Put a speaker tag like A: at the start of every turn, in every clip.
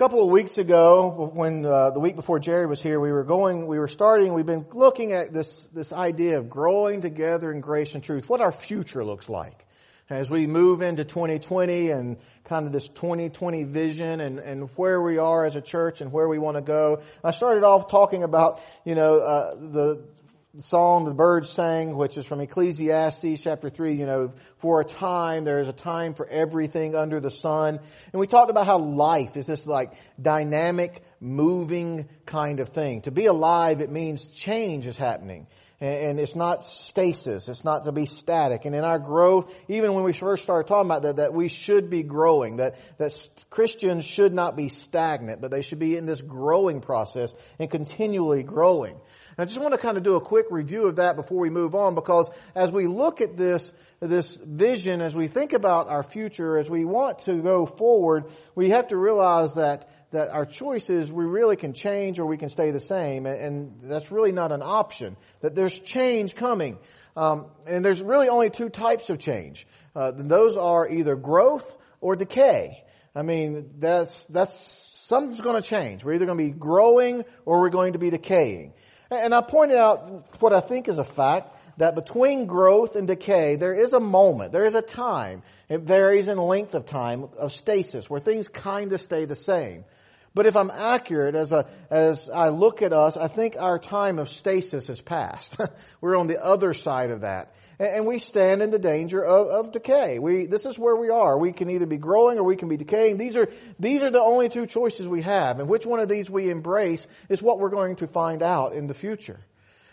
A: couple of weeks ago, when uh, the week before Jerry was here, we were going, we were starting, we've been looking at this, this idea of growing together in grace and truth, what our future looks like. As we move into 2020 and kind of this 2020 vision and, and where we are as a church and where we want to go. I started off talking about, you know, uh, the, the song the Byrds sang, which is from Ecclesiastes chapter 3, you know, for a time, there is a time for everything under the sun. And we talked about how life is this like dynamic, moving kind of thing. To be alive, it means change is happening. And it's not stasis. It's not to be static. And in our growth, even when we first started talking about that, that we should be growing, that, that Christians should not be stagnant, but they should be in this growing process and continually growing. I just want to kind of do a quick review of that before we move on because as we look at this, this vision, as we think about our future, as we want to go forward, we have to realize that that our choices we really can change or we can stay the same, and that's really not an option. That there's change coming, um, and there's really only two types of change. Uh, those are either growth or decay. I mean, that's that's something's going to change. We're either going to be growing or we're going to be decaying. And I pointed out what I think is a fact that between growth and decay, there is a moment, there is a time. It varies in length of time of stasis where things kind of stay the same. But if I'm accurate as a, as I look at us, I think our time of stasis has passed. We're on the other side of that. And we stand in the danger of, of decay. We, this is where we are. We can either be growing or we can be decaying. These are, these are the only two choices we have. And which one of these we embrace is what we're going to find out in the future.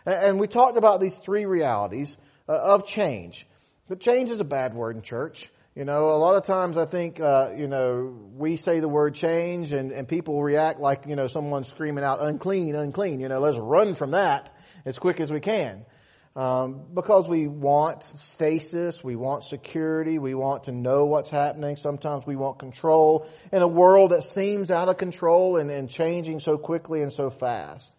A: And we talked about these three realities uh, of change. But change is a bad word in church. You know, a lot of times I think, uh, you know, we say the word change and, and people react like, you know, someone's screaming out unclean, unclean. You know, let's run from that as quick as we can. Um, because we want stasis, we want security, we want to know what's happening. Sometimes we want control in a world that seems out of control and, and changing so quickly and so fast.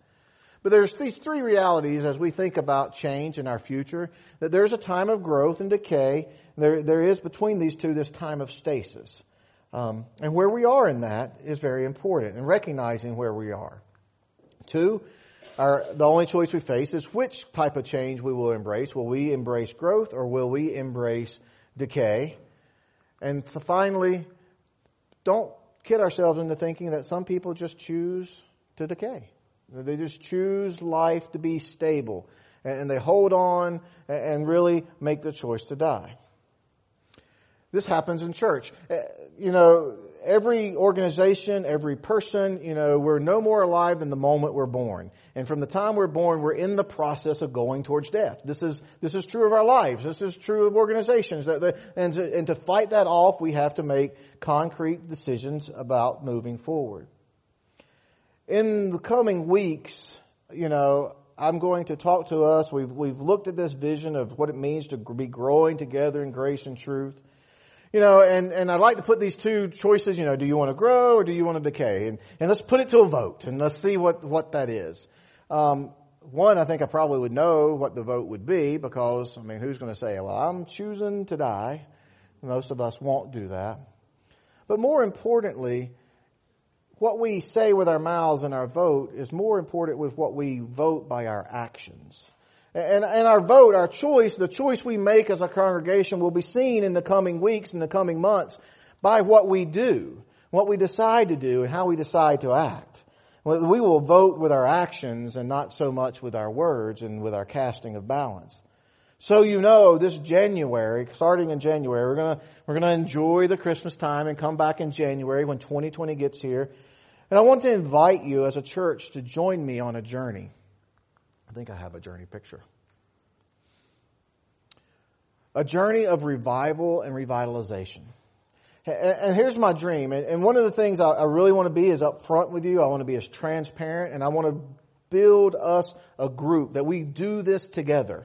A: But there's these three realities as we think about change in our future, that there's a time of growth and decay. There, there is between these two this time of stasis. Um, and where we are in that is very important, and recognizing where we are. Two, our, the only choice we face is which type of change we will embrace. Will we embrace growth or will we embrace decay? And finally, don't kid ourselves into thinking that some people just choose to decay. They just choose life to be stable and they hold on and really make the choice to die. This happens in church. Eh, you know, every organization, every person, you know, we're no more alive than the moment we're born. And from the time we're born, we're in the process of going towards death. This is, this is true of our lives. This is true of organizations. And, to, and to fight that off, we have to make concrete decisions about moving forward. In the coming weeks, you know, I'm going to talk to us. We've, we've looked at this vision of what it means to be growing together in grace and truth. You know, and, and I'd like to put these two choices, you know, do you want to grow or do you want to decay? And, and let's put it to a vote and let's see what, what that is. Um, one, I think I probably would know what the vote would be because, I mean, who's going to say, well, I'm choosing to die? Most of us won't do that. But more importantly, what we say with our mouths and our vote is more important with what we vote by our actions. And, and our vote, our choice, the choice we make as a congregation will be seen in the coming weeks, in the coming months, by what we do, what we decide to do, and how we decide to act. We will vote with our actions and not so much with our words and with our casting of balance. So you know, this January, starting in January, we're gonna, we're gonna enjoy the Christmas time and come back in January when 2020 gets here. And I want to invite you as a church to join me on a journey. I think I have a journey picture. A journey of revival and revitalization. And here's my dream. And one of the things I really want to be is upfront with you. I want to be as transparent and I want to build us a group that we do this together.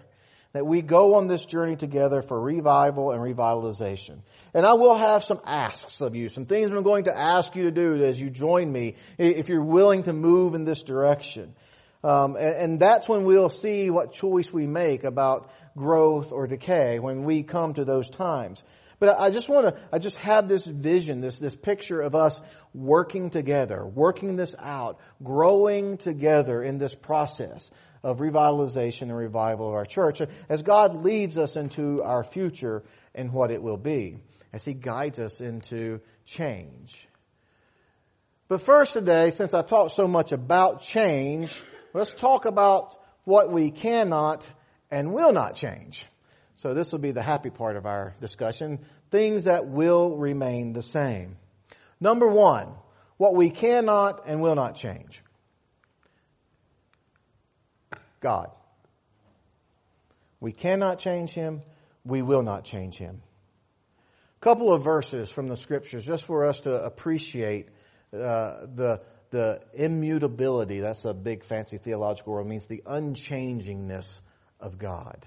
A: That we go on this journey together for revival and revitalization. And I will have some asks of you, some things I'm going to ask you to do as you join me, if you're willing to move in this direction. Um, and, and, that's when we'll see what choice we make about growth or decay when we come to those times. But I just want to, I just have this vision, this, this picture of us working together, working this out, growing together in this process of revitalization and revival of our church as God leads us into our future and what it will be, as He guides us into change. But first today, since I talked so much about change, let's talk about what we cannot and will not change. So this will be the happy part of our discussion. Things that will remain the same. Number one, what we cannot and will not change. God. We cannot change Him. We will not change Him. A couple of verses from the scriptures just for us to appreciate uh, the the immutability. That's a big fancy theological word. It means the unchangingness of God.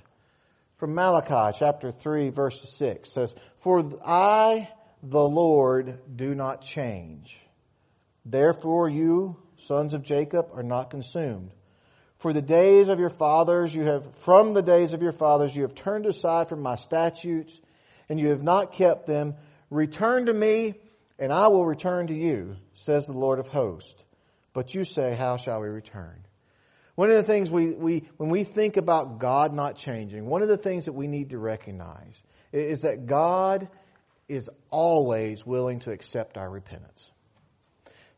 A: From Malachi chapter 3 verse 6 says, For I, the Lord, do not change. Therefore you, sons of Jacob, are not consumed. For the days of your fathers you have, from the days of your fathers you have turned aside from my statutes and you have not kept them. Return to me and I will return to you, says the Lord of hosts. But you say, how shall we return? One of the things we, we, when we think about God not changing, one of the things that we need to recognize is that God is always willing to accept our repentance.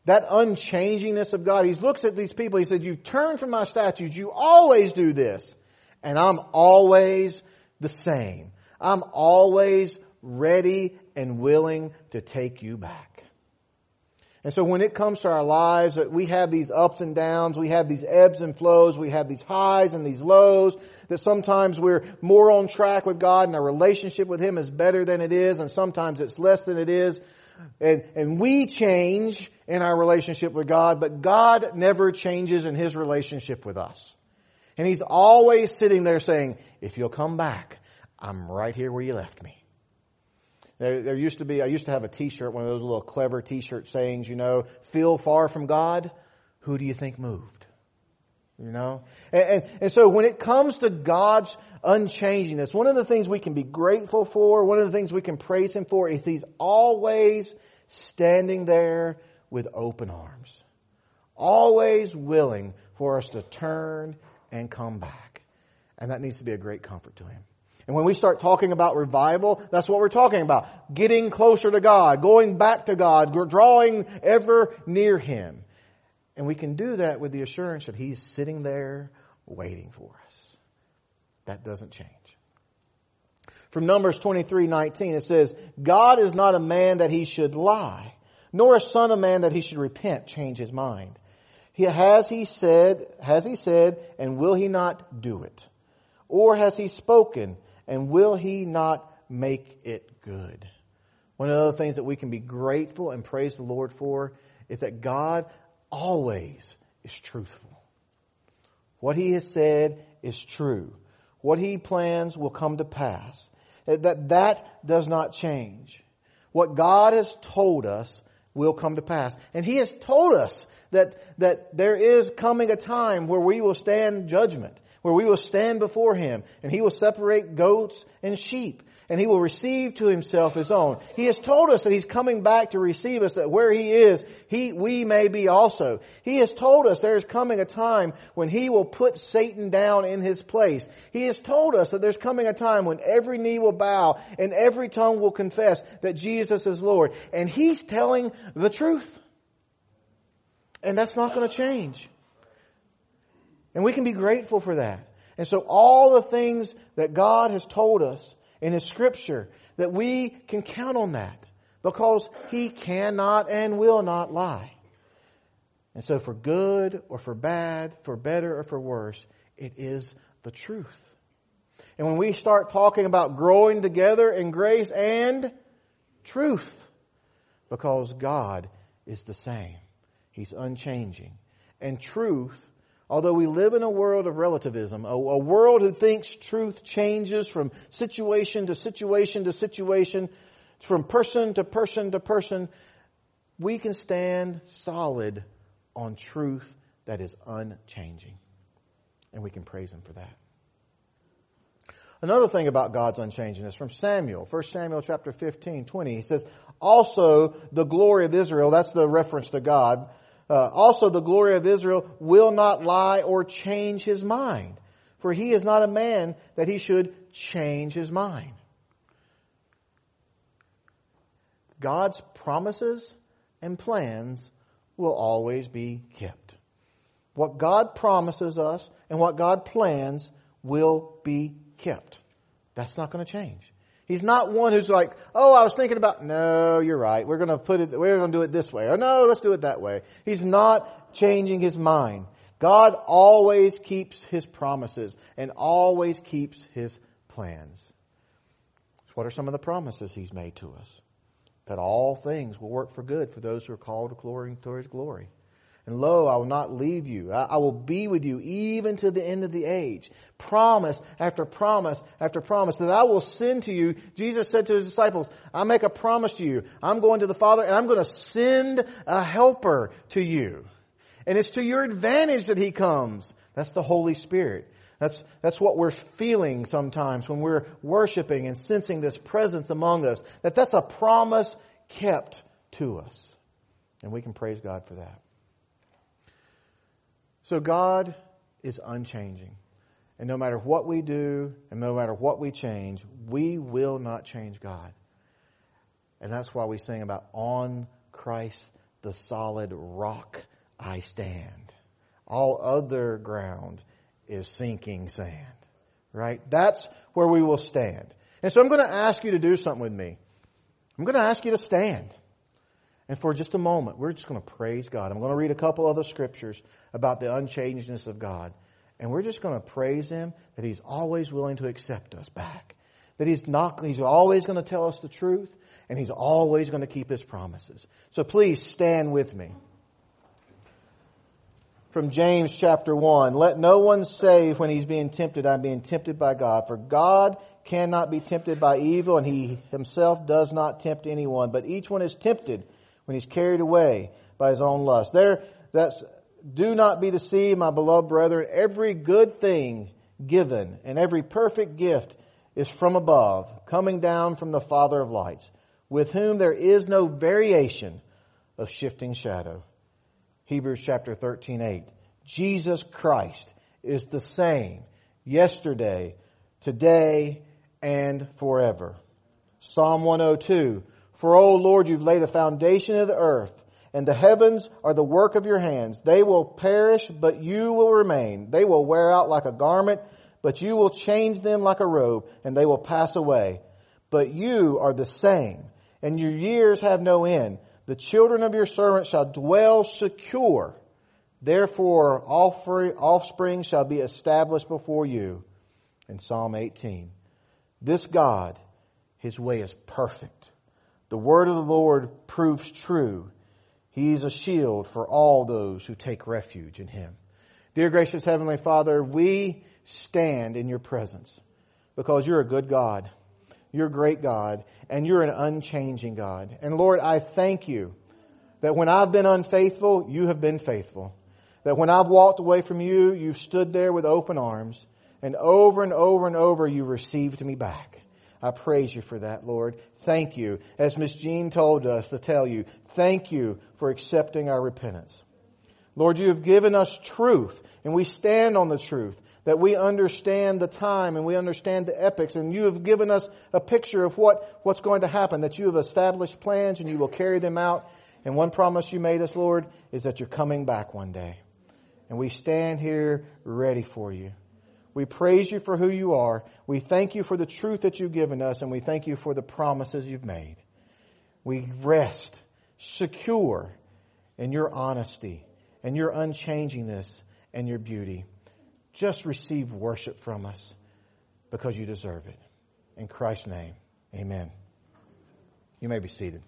A: That unchangingness of God, He looks at these people, He said, you turn from my statutes, you always do this, and I'm always the same. I'm always ready and willing to take you back. And so when it comes to our lives, that we have these ups and downs, we have these ebbs and flows, we have these highs and these lows, that sometimes we're more on track with God and our relationship with Him is better than it is, and sometimes it's less than it is. And, and we change in our relationship with God, but God never changes in His relationship with us. And He's always sitting there saying, if you'll come back, I'm right here where you left me. There, there used to be, I used to have a t-shirt, one of those little clever t-shirt sayings, you know, feel far from God, who do you think moved? You know? And, and, and, so when it comes to God's unchangingness, one of the things we can be grateful for, one of the things we can praise Him for is He's always standing there with open arms. Always willing for us to turn and come back. And that needs to be a great comfort to Him. And when we start talking about revival, that's what we're talking about. Getting closer to God, going back to God, drawing ever near Him. And we can do that with the assurance that He's sitting there waiting for us. That doesn't change. From Numbers 23, 19, it says, God is not a man that he should lie, nor a son of man that he should repent, change his mind. He, has he said, has he said, and will he not do it? Or has he spoken, and will he not make it good? One of the things that we can be grateful and praise the Lord for is that God always is truthful. What he has said is true. What he plans will come to pass. That that does not change. What God has told us will come to pass. And he has told us that, that there is coming a time where we will stand judgment where we will stand before him and he will separate goats and sheep and he will receive to himself his own. He has told us that he's coming back to receive us, that where he is, he, we may be also. He has told us there is coming a time when he will put Satan down in his place. He has told us that there's coming a time when every knee will bow and every tongue will confess that Jesus is Lord. And he's telling the truth. And that's not going to change. And we can be grateful for that. And so all the things that God has told us in His scripture, that we can count on that because He cannot and will not lie. And so for good or for bad, for better or for worse, it is the truth. And when we start talking about growing together in grace and truth, because God is the same. He's unchanging. And truth Although we live in a world of relativism, a, a, world who thinks truth changes from situation to situation to situation, from person to person to person, we can stand solid on truth that is unchanging. And we can praise Him for that. Another thing about God's unchangingness from Samuel, 1 Samuel chapter 15, 20, he says, also the glory of Israel, that's the reference to God, uh, also the glory of Israel will not lie or change his mind, for he is not a man that he should change his mind. God's promises and plans will always be kept. What God promises us and what God plans will be kept. That's not going to change. He's not one who's like, oh, I was thinking about, no, you're right. We're going to put it, we're going to do it this way. Or no, let's do it that way. He's not changing his mind. God always keeps his promises and always keeps his plans. So What are some of the promises he's made to us? That all things will work for good for those who are called to glory to his glory. And lo, I will not leave you. I, will be with you even to the end of the age. Promise after promise after promise that I will send to you. Jesus said to his disciples, I make a promise to you. I'm going to the Father and I'm going to send a helper to you. And it's to your advantage that he comes. That's the Holy Spirit. That's, that's what we're feeling sometimes when we're worshiping and sensing this presence among us. That that's a promise kept to us. And we can praise God for that. So God is unchanging. And no matter what we do and no matter what we change, we will not change God. And that's why we sing about on Christ the solid rock I stand. All other ground is sinking sand. Right? That's where we will stand. And so I'm going to ask you to do something with me. I'm going to ask you to stand. And for just a moment, we're just going to praise God. I'm going to read a couple other scriptures about the unchangedness of God. And we're just going to praise Him that He's always willing to accept us back. That He's not, He's always going to tell us the truth and He's always going to keep His promises. So please stand with me. From James chapter 1, let no one say when he's being tempted, I'm being tempted by God. For God cannot be tempted by evil and He Himself does not tempt anyone. But each one is tempted when he's carried away by his own lust. There, that's, do not be deceived, my beloved brethren. Every good thing given and every perfect gift is from above, coming down from the Father of lights, with whom there is no variation of shifting shadow. Hebrews chapter 13, 8. Jesus Christ is the same yesterday, today, and forever. Psalm 102. For, O Lord, you've laid a foundation of the earth, and the heavens are the work of your hands. They will perish, but you will remain. They will wear out like a garment, but you will change them like a robe, and they will pass away. But you are the same, and your years have no end. The children of your servants shall dwell secure. Therefore, offspring shall be established before you. In Psalm 18. This God, His way is perfect. The word of the Lord proves true. He is a shield for all those who take refuge in him. Dear gracious Heavenly Father, we stand in your presence because you're a good God. You're a great God and you're an unchanging God. And Lord, I thank you that when I've been unfaithful, you have been faithful. That when I've walked away from you, you've stood there with open arms and over and over and over you received me back. I praise you for that, Lord. Thank you. As Miss Jean told us to tell you, thank you for accepting our repentance. Lord, you have given us truth, and we stand on the truth, that we understand the time and we understand the epics, and you have given us a picture of what, what's going to happen, that you have established plans and you will carry them out. And one promise you made us, Lord, is that you're coming back one day. And we stand here ready for you. We praise you for who you are. We thank you for the truth that you've given us, and we thank you for the promises you've made. We rest secure in your honesty and your unchangingness and your beauty. Just receive worship from us because you deserve it. In Christ's name, amen. You may be seated.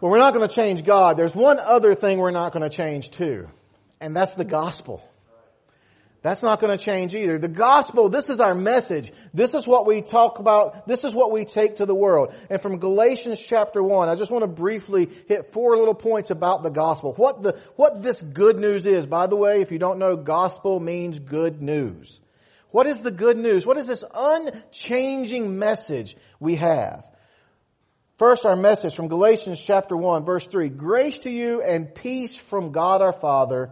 A: Well, we're not going to change God. There's one other thing we're not going to change too and that's the gospel. That's not going to change either. The gospel, this is our message. This is what we talk about. This is what we take to the world. And from Galatians chapter 1, I just want to briefly hit four little points about the gospel. What the, what this good news is. By the way, if you don't know, gospel means good news. What is the good news? What is this unchanging message we have? First, our message from Galatians chapter 1, verse 3. Grace to you and peace from God our Father,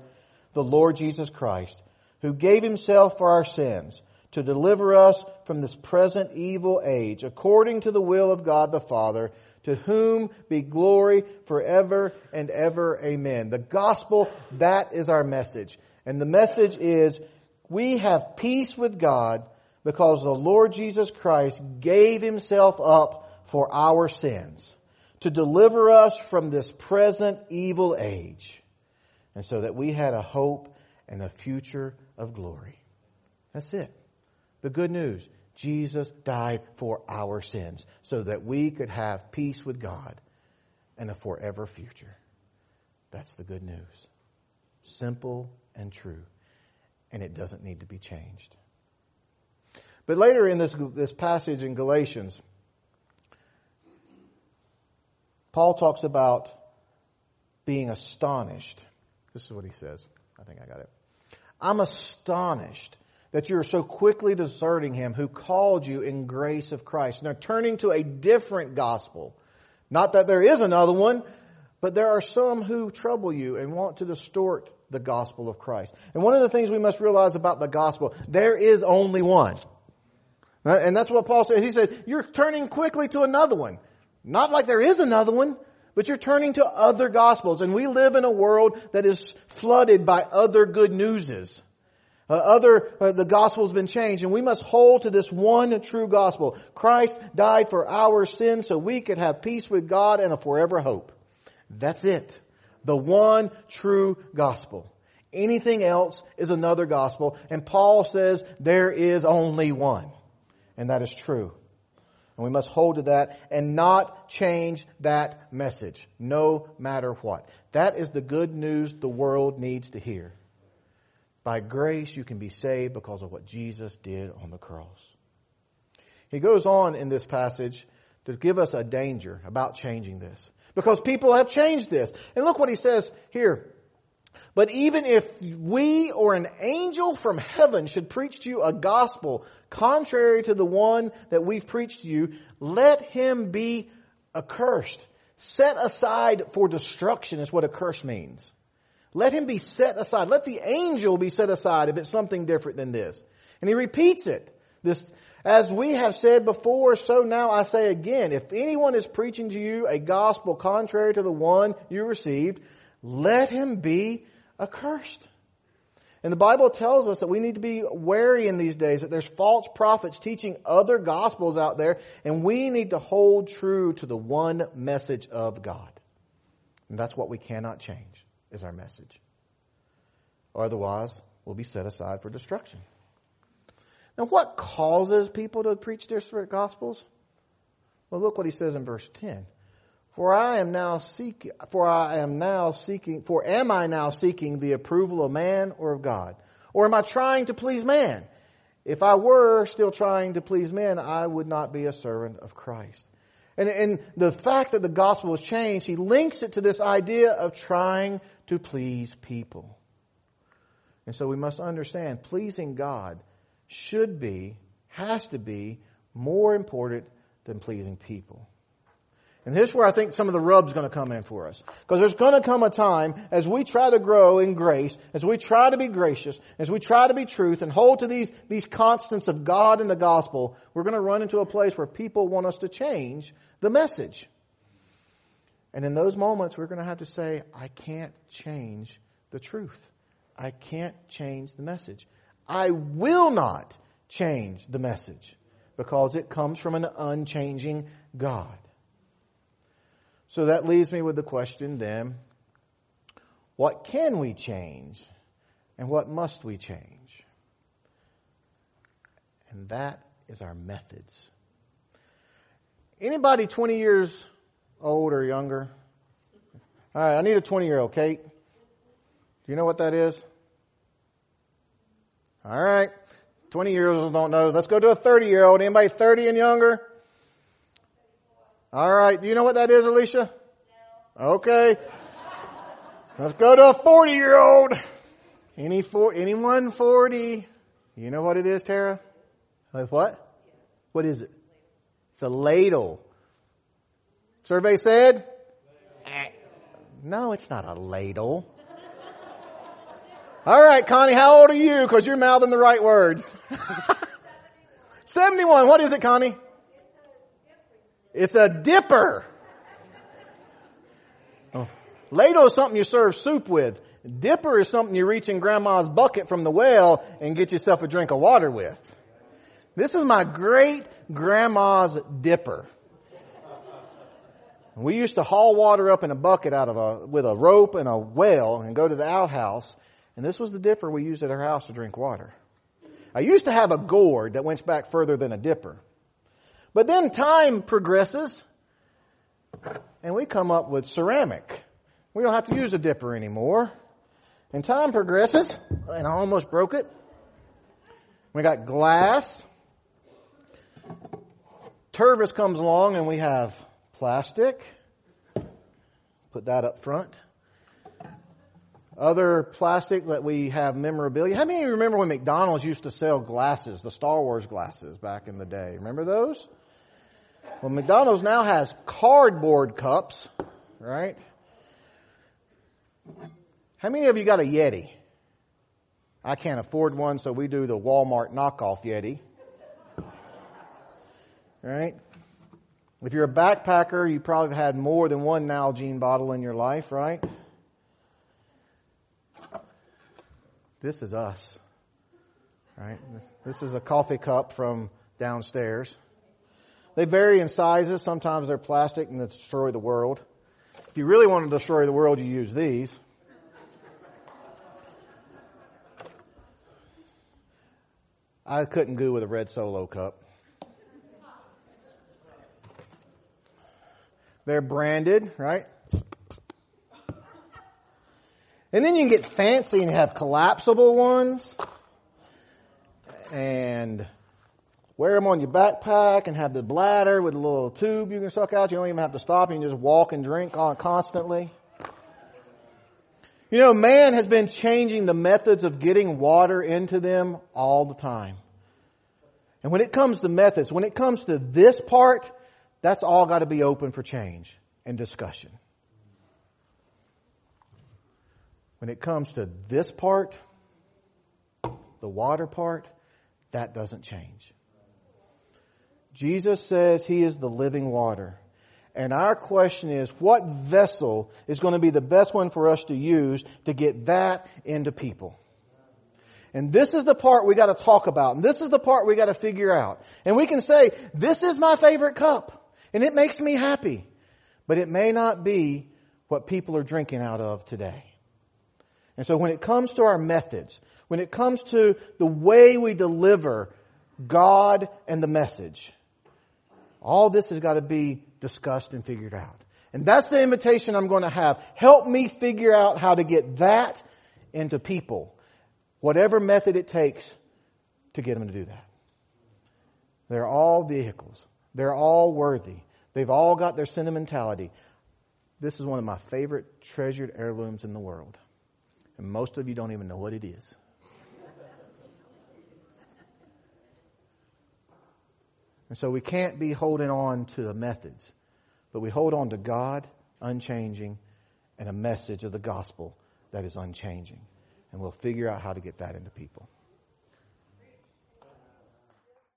A: the Lord Jesus Christ who gave himself for our sins to deliver us from this present evil age, according to the will of God the Father, to whom be glory forever and ever. Amen. The gospel, that is our message. And the message is, we have peace with God because the Lord Jesus Christ gave himself up for our sins to deliver us from this present evil age. And so that we had a hope and a future of glory. That's it. The good news. Jesus died for our sins so that we could have peace with God and a forever future. That's the good news. Simple and true. And it doesn't need to be changed. But later in this, this passage in Galatians, Paul talks about being astonished. This is what he says. I think I got it. I'm astonished that you are so quickly deserting him who called you in grace of Christ. Now turning to a different gospel. Not that there is another one, but there are some who trouble you and want to distort the gospel of Christ. And one of the things we must realize about the gospel, there is only one. And that's what Paul said. He said, you're turning quickly to another one. Not like there is another one, but you're turning to other gospels. And we live in a world that is flooded by other good newses. Uh, other, uh, the gospel's been changed and we must hold to this one true gospel. Christ died for our sins so we could have peace with God and a forever hope. That's it. The one true gospel. Anything else is another gospel and Paul says there is only one. And that is true. And we must hold to that and not change that message, no matter what. That is the good news the world needs to hear. By grace, you can be saved because of what Jesus did on the cross. He goes on in this passage to give us a danger about changing this. Because people have changed this. And look what he says here. But even if we or an angel from heaven should preach to you a gospel contrary to the one that we've preached to you, let him be accursed. Set aside for destruction is what a curse means. Let him be set aside. Let the angel be set aside if it's something different than this. And he repeats it. This, as we have said before, so now I say again, if anyone is preaching to you a gospel contrary to the one you received, let him be accursed. And the Bible tells us that we need to be wary in these days that there's false prophets teaching other gospels out there, and we need to hold true to the one message of God. And that's what we cannot change, is our message. Otherwise, we'll be set aside for destruction. Now, what causes people to preach different gospels? Well, look what he says in verse 10. For I am now seeking, for I am now seeking, for am I now seeking the approval of man or of God? Or am I trying to please man? If I were still trying to please men, I would not be a servant of Christ. And, and the fact that the gospel has changed, he links it to this idea of trying to please people. And so we must understand pleasing God should be, has to be, more important than pleasing people. And here's where I think some of the rub's going to come in for us. Because there's going to come a time as we try to grow in grace, as we try to be gracious, as we try to be truth and hold to these, these constants of God and the gospel, we're going to run into a place where people want us to change the message. And in those moments, we're going to have to say, I can't change the truth. I can't change the message. I will not change the message because it comes from an unchanging God. So that leaves me with the question then, what can we change and what must we change? And that is our methods. Anybody 20 years old or younger? All right, I need a 20 year old, Kate. Do you know what that is? All right. 20 year olds don't know. Let's go to a 30 year old. Anybody 30 and younger? All right. Do you know what that is, Alicia? Okay. Let's go to a 40 year old. Any four, anyone 40? You know what it is, Tara? Like what? What is it? It's a ladle. Survey said? No, it's not a ladle. All right, Connie, how old are you? Because you're mouthing the right words. 71. What is it, Connie? It's a dipper. Oh. Ladle is something you serve soup with. Dipper is something you reach in grandma's bucket from the well and get yourself a drink of water with. This is my great grandma's dipper. We used to haul water up in a bucket out of a, with a rope and a well and go to the outhouse and this was the dipper we used at our house to drink water. I used to have a gourd that went back further than a dipper. But then time progresses and we come up with ceramic. We don't have to use a dipper anymore. And time progresses and I almost broke it. We got glass. Tervis comes along and we have plastic. Put that up front. Other plastic that we have memorabilia. How many of you remember when McDonald's used to sell glasses, the Star Wars glasses back in the day? Remember those? Well, McDonald's now has cardboard cups, right? How many of you got a Yeti? I can't afford one, so we do the Walmart knockoff Yeti. Right? If you're a backpacker, you probably have had more than one Nalgene bottle in your life, right? This is us. Right? This is a coffee cup from downstairs. They vary in sizes. Sometimes they're plastic and they destroy the world. If you really want to destroy the world, you use these. I couldn't go with a red solo cup. They're branded, right? And then you can get fancy and have collapsible ones and wear them on your backpack and have the bladder with a little tube you can suck out. You don't even have to stop. You can just walk and drink on constantly. You know, man has been changing the methods of getting water into them all the time. And when it comes to methods, when it comes to this part, that's all got to be open for change and discussion. When it comes to this part, the water part, that doesn't change. Jesus says he is the living water. And our question is, what vessel is going to be the best one for us to use to get that into people? And this is the part we got to talk about. And this is the part we got to figure out. And we can say, this is my favorite cup. And it makes me happy. But it may not be what people are drinking out of today. And so when it comes to our methods, when it comes to the way we deliver God and the message, all this has got to be discussed and figured out. And that's the invitation I'm going to have. Help me figure out how to get that into people. Whatever method it takes to get them to do that. They're all vehicles. They're all worthy. They've all got their sentimentality. This is one of my favorite treasured heirlooms in the world. And most of you don't even know what it is. And so we can't be holding on to the methods, but we hold on to God, unchanging, and a message of the gospel that is unchanging. And we'll figure out how to get that into people.